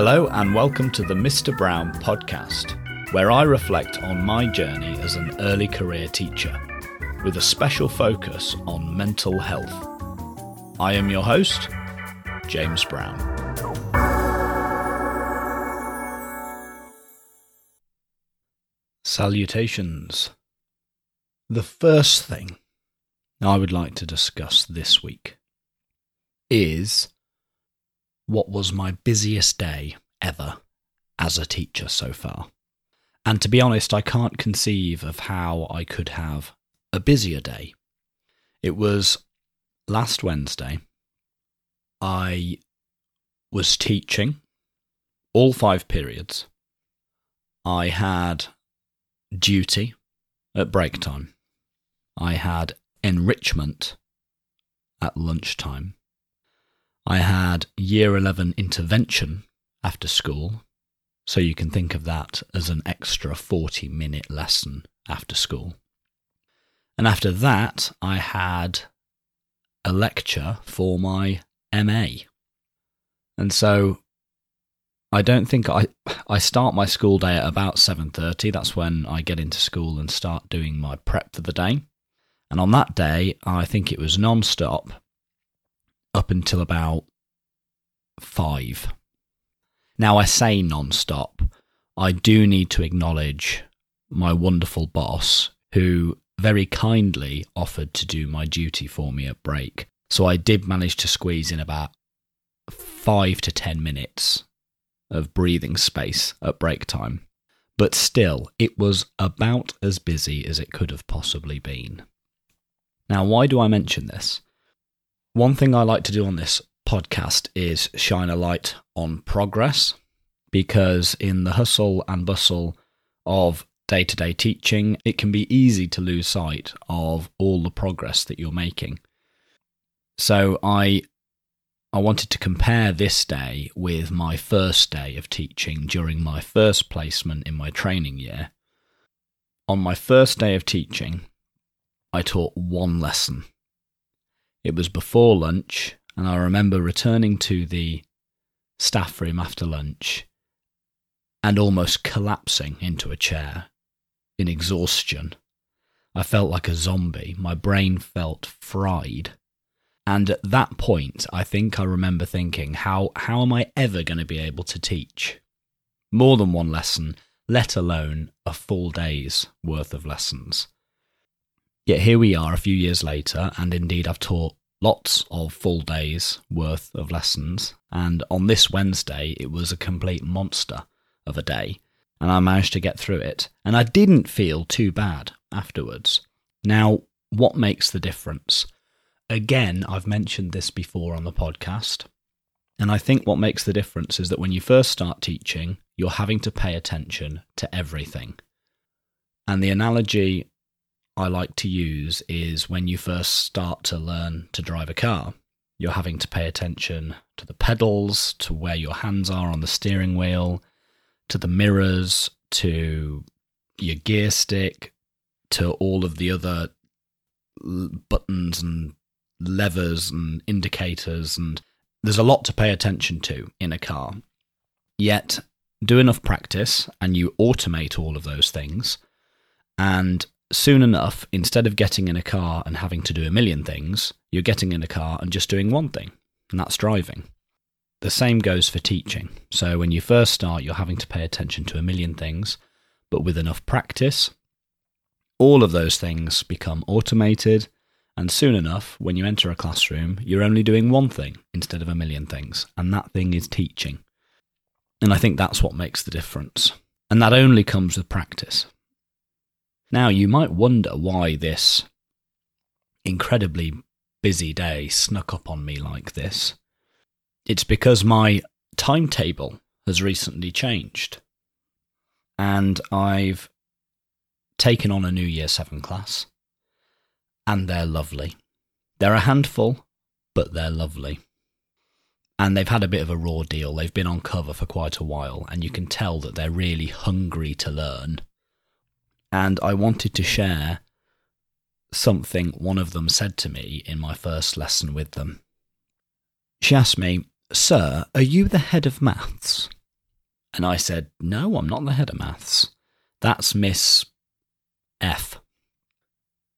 Hello, and welcome to the Mr. Brown podcast, where I reflect on my journey as an early career teacher, with a special focus on mental health. I am your host, James Brown. Salutations. The first thing I would like to discuss this week is what was my busiest day ever as a teacher so far. And to be honest, I can't conceive of how I could have a busier day. It was last Wednesday. I was teaching all five periods. I had duty at break time. I had enrichment at lunchtime. I had year 11 intervention after school, so you can think of that as an extra 40 minute lesson after school. And after that, I had a lecture for my MA. And so I don't think I I start my school day at about 7:30. That's when I get into school and start doing my prep for the day. And on that day, I think it was non-stop up until about 5. Now I say non-stop. I do need to acknowledge my wonderful boss who very kindly offered to do my duty for me at break. So I did manage to squeeze in about 5 to 10 minutes of breathing space at break time. But still, it was about as busy as it could have possibly been. Now, why do I mention this? One thing I like to do on this podcast is shine a light on progress because in the hustle and bustle of day to day teaching, it can be easy to lose sight of all the progress that you're making. So I I wanted to compare this day with my first day of teaching during my first placement in my training year. On my first day of teaching, I taught one lesson. It was before lunch, and I remember returning to the staff room after lunch and almost collapsing into a chair in exhaustion. I felt like a zombie. My brain felt fried. And at that point, I think I remember thinking, how, how am I ever going to be able to teach more than one lesson, let alone a full day's worth of lessons? Yet here we are a few years later, and indeed I've taught lots of full days worth of lessons. And on this Wednesday, it was a complete monster of a day, and I managed to get through it. And I didn't feel too bad afterwards. Now, what makes the difference? Again, I've mentioned this before on the podcast. And I think what makes the difference is that when you first start teaching, you're having to pay attention to everything. And the analogy I like to use is when you first start to learn to drive a car, you're having to pay attention to the pedals, to where your hands are on the steering wheel, to the mirrors, to your gear stick, to all of the other buttons and levers and indicators, and there's a lot to pay attention to in a car. Yet, do enough practice and you automate all of those things. And soon enough, instead of getting in a car and having to do a million things, you're getting in a car and just doing one thing, and that's driving. The same goes for teaching. So when you first start, you're having to pay attention to a million things, but with enough practice, all of those things become automated and soon enough, when you enter a classroom, you're only doing one thing instead of a million things, and that thing is teaching. And I think that's what makes the difference. And that only comes with practice. Now, you might wonder why this incredibly busy day snuck up on me like this. It's because my timetable has recently changed. And I've taken on a new year 7 class and they're lovely. They're a handful, but they're lovely. And they've had a bit of a raw deal. They've been on cover for quite a while, and you can tell that they're really hungry to learn. And I wanted to share something one of them said to me in my first lesson with them. She asked me, Sir, are you the head of maths? And I said, No, I'm not the head of maths. That's Miss F.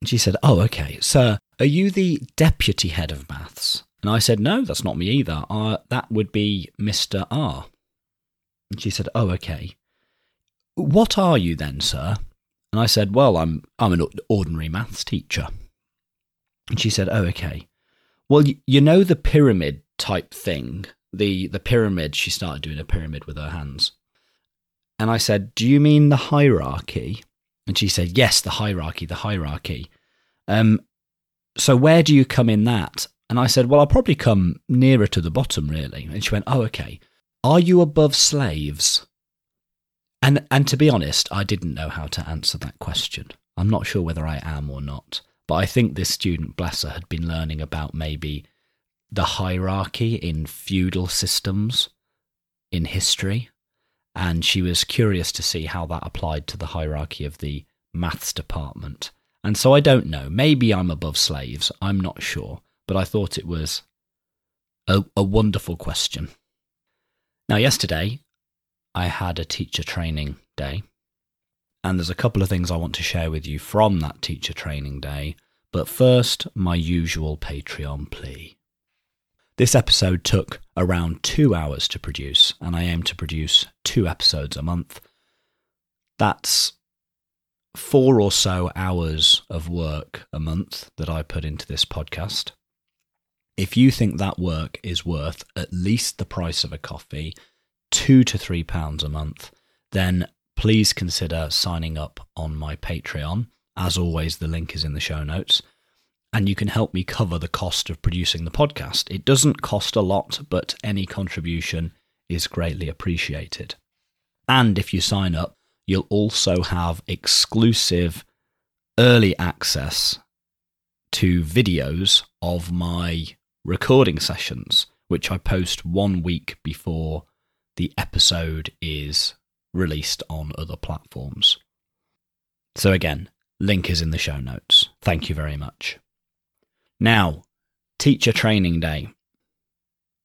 And she said, Oh, okay. Sir, are you the deputy head of maths? And I said, No, that's not me either. Uh, that would be Mr. R. And she said, Oh, okay. What are you then, sir? And I said, Well, I'm, I'm an ordinary maths teacher. And she said, Oh, okay. Well, you know the pyramid type thing, the, the pyramid, she started doing a pyramid with her hands. And I said, Do you mean the hierarchy? And she said, Yes, the hierarchy, the hierarchy. Um, so where do you come in that? And I said, Well, I'll probably come nearer to the bottom, really. And she went, Oh, okay. Are you above slaves? And and to be honest, I didn't know how to answer that question. I'm not sure whether I am or not. But I think this student, bless her, had been learning about maybe the hierarchy in feudal systems in history. And she was curious to see how that applied to the hierarchy of the maths department. And so I don't know. Maybe I'm above slaves. I'm not sure. But I thought it was a, a wonderful question. Now, yesterday, I had a teacher training day. And there's a couple of things I want to share with you from that teacher training day. But first, my usual Patreon plea. This episode took around two hours to produce, and I aim to produce two episodes a month. That's four or so hours of work a month that I put into this podcast. If you think that work is worth at least the price of a coffee, two to three pounds a month, then please consider signing up on my Patreon. As always, the link is in the show notes. And you can help me cover the cost of producing the podcast. It doesn't cost a lot, but any contribution is greatly appreciated. And if you sign up, you'll also have exclusive early access to videos of my recording sessions, which I post one week before the episode is released on other platforms. So, again, link is in the show notes. Thank you very much. Now, Teacher Training Day.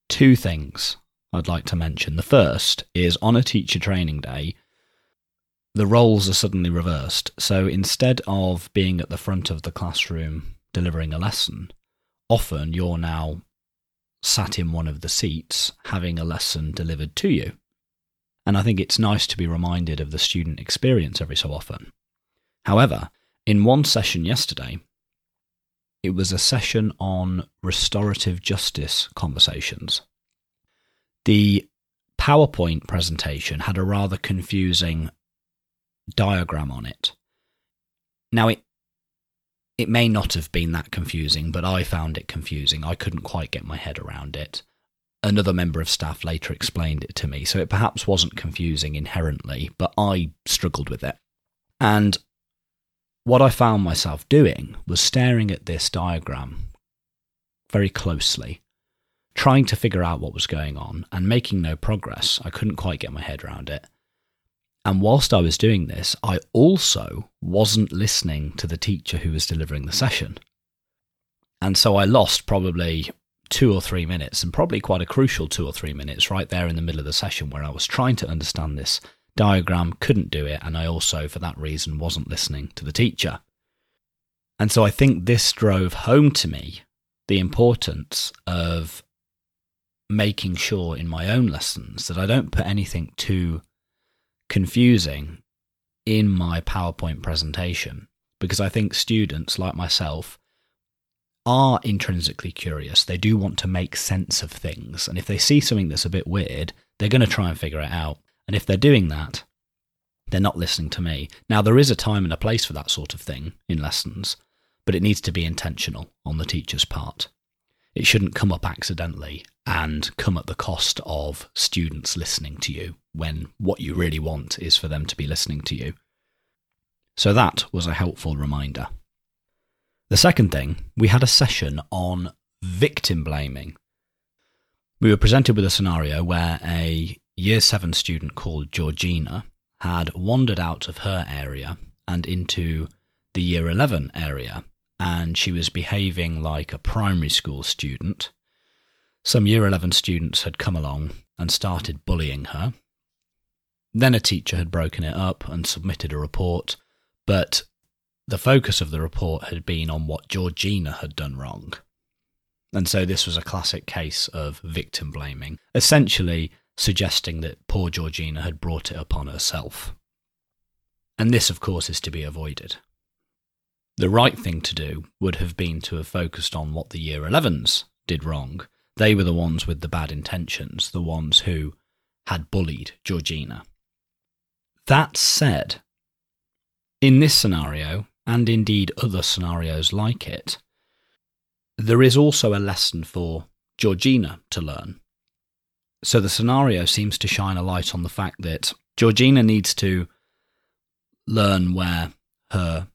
Two things I'd like to mention. The first is on a Teacher Training Day, the roles are suddenly reversed. So instead of being at the front of the classroom delivering a lesson, often you're now sat in one of the seats having a lesson delivered to you. And I think it's nice to be reminded of the student experience every so often. However, in one session yesterday, it was a session on restorative justice conversations. The PowerPoint presentation had a rather confusing diagram on it. Now, it it may not have been that confusing, but I found it confusing. I couldn't quite get my head around it. Another member of staff later explained it to me, so it perhaps wasn't confusing inherently, but I struggled with it. And what I found myself doing was staring at this diagram very closely, trying to figure out what was going on and making no progress. I couldn't quite get my head around it. And whilst I was doing this, I also wasn't listening to the teacher who was delivering the session. And so I lost probably two or three minutes, and probably quite a crucial two or three minutes right there in the middle of the session where I was trying to understand this diagram, couldn't do it, and I also, for that reason, wasn't listening to the teacher. And so I think this drove home to me the importance of making sure in my own lessons that I don't put anything too confusing in my PowerPoint presentation because I think students like myself are intrinsically curious. They do want to make sense of things. And if they see something that's a bit weird, they're going to try and figure it out. And if they're doing that, they're not listening to me. Now, there is a time and a place for that sort of thing in lessons, but it needs to be intentional on the teacher's part. It shouldn't come up accidentally and come at the cost of students listening to you when what you really want is for them to be listening to you. So that was a helpful reminder. The second thing, we had a session on victim blaming. We were presented with a scenario where a year 7 student called Georgina had wandered out of her area and into the year 11 area, and she was behaving like a primary school student. Some year 11 students had come along and started bullying her, Then a teacher had broken it up and submitted a report, but the focus of the report had been on what Georgina had done wrong. And so this was a classic case of victim blaming, essentially suggesting that poor Georgina had brought it upon herself. And this, of course, is to be avoided. The right thing to do would have been to have focused on what the year 11s did wrong. They were the ones with the bad intentions, the ones who had bullied Georgina. That said, in this scenario, and indeed other scenarios like it, there is also a lesson for Georgina to learn. So the scenario seems to shine a light on the fact that Georgina needs to learn where her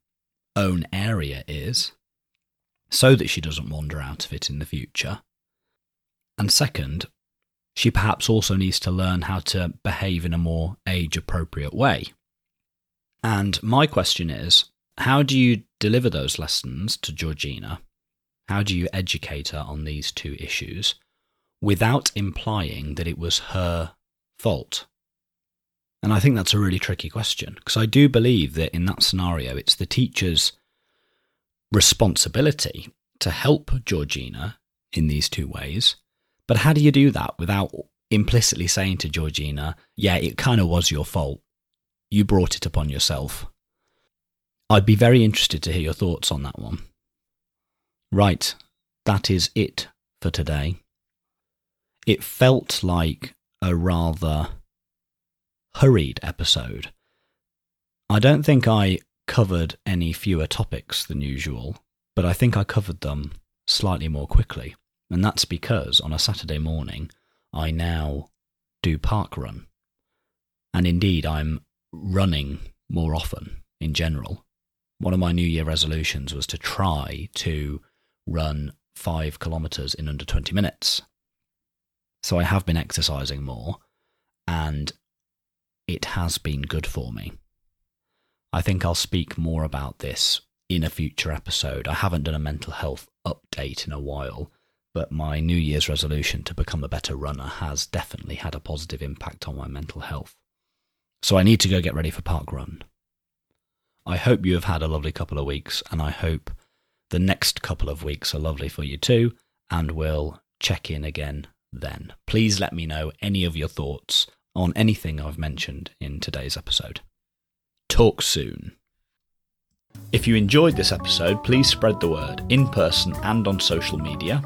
own area is so that she doesn't wander out of it in the future. And second, she perhaps also needs to learn how to behave in a more age appropriate way. And my question is how do you deliver those lessons to Georgina? How do you educate her on these two issues without implying that it was her fault? And I think that's a really tricky question because I do believe that in that scenario, it's the teacher's responsibility to help Georgina in these two ways. But how do you do that without implicitly saying to Georgina, yeah, it kind of was your fault? You brought it upon yourself. I'd be very interested to hear your thoughts on that one. Right, that is it for today. It felt like a rather hurried episode. I don't think I covered any fewer topics than usual, but I think I covered them slightly more quickly. And that's because on a Saturday morning, I now do park run. And indeed, I'm running more often in general. One of my New Year resolutions was to try to run five kilometers in under 20 minutes. So I have been exercising more, and it has been good for me. I think I'll speak more about this in a future episode. I haven't done a mental health update in a while, but my New Year's resolution to become a better runner has definitely had a positive impact on my mental health. So I need to go get ready for Park Run. I hope you have had a lovely couple of weeks, and I hope the next couple of weeks are lovely for you too, and we'll check in again then. Please let me know any of your thoughts on anything I've mentioned in today's episode. Talk soon. If you enjoyed this episode, please spread the word in person and on social media.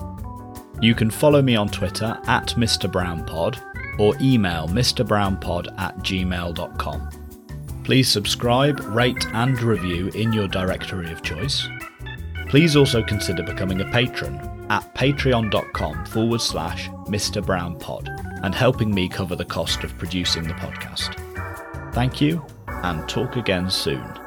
You can follow me on Twitter at Mr. Brown Pod or email mrbrownpod at gmail.com. Please subscribe, rate, and review in your directory of choice. Please also consider becoming a patron at patreon.com forward slash Mr. Brown Pod and helping me cover the cost of producing the podcast. Thank you and talk again soon.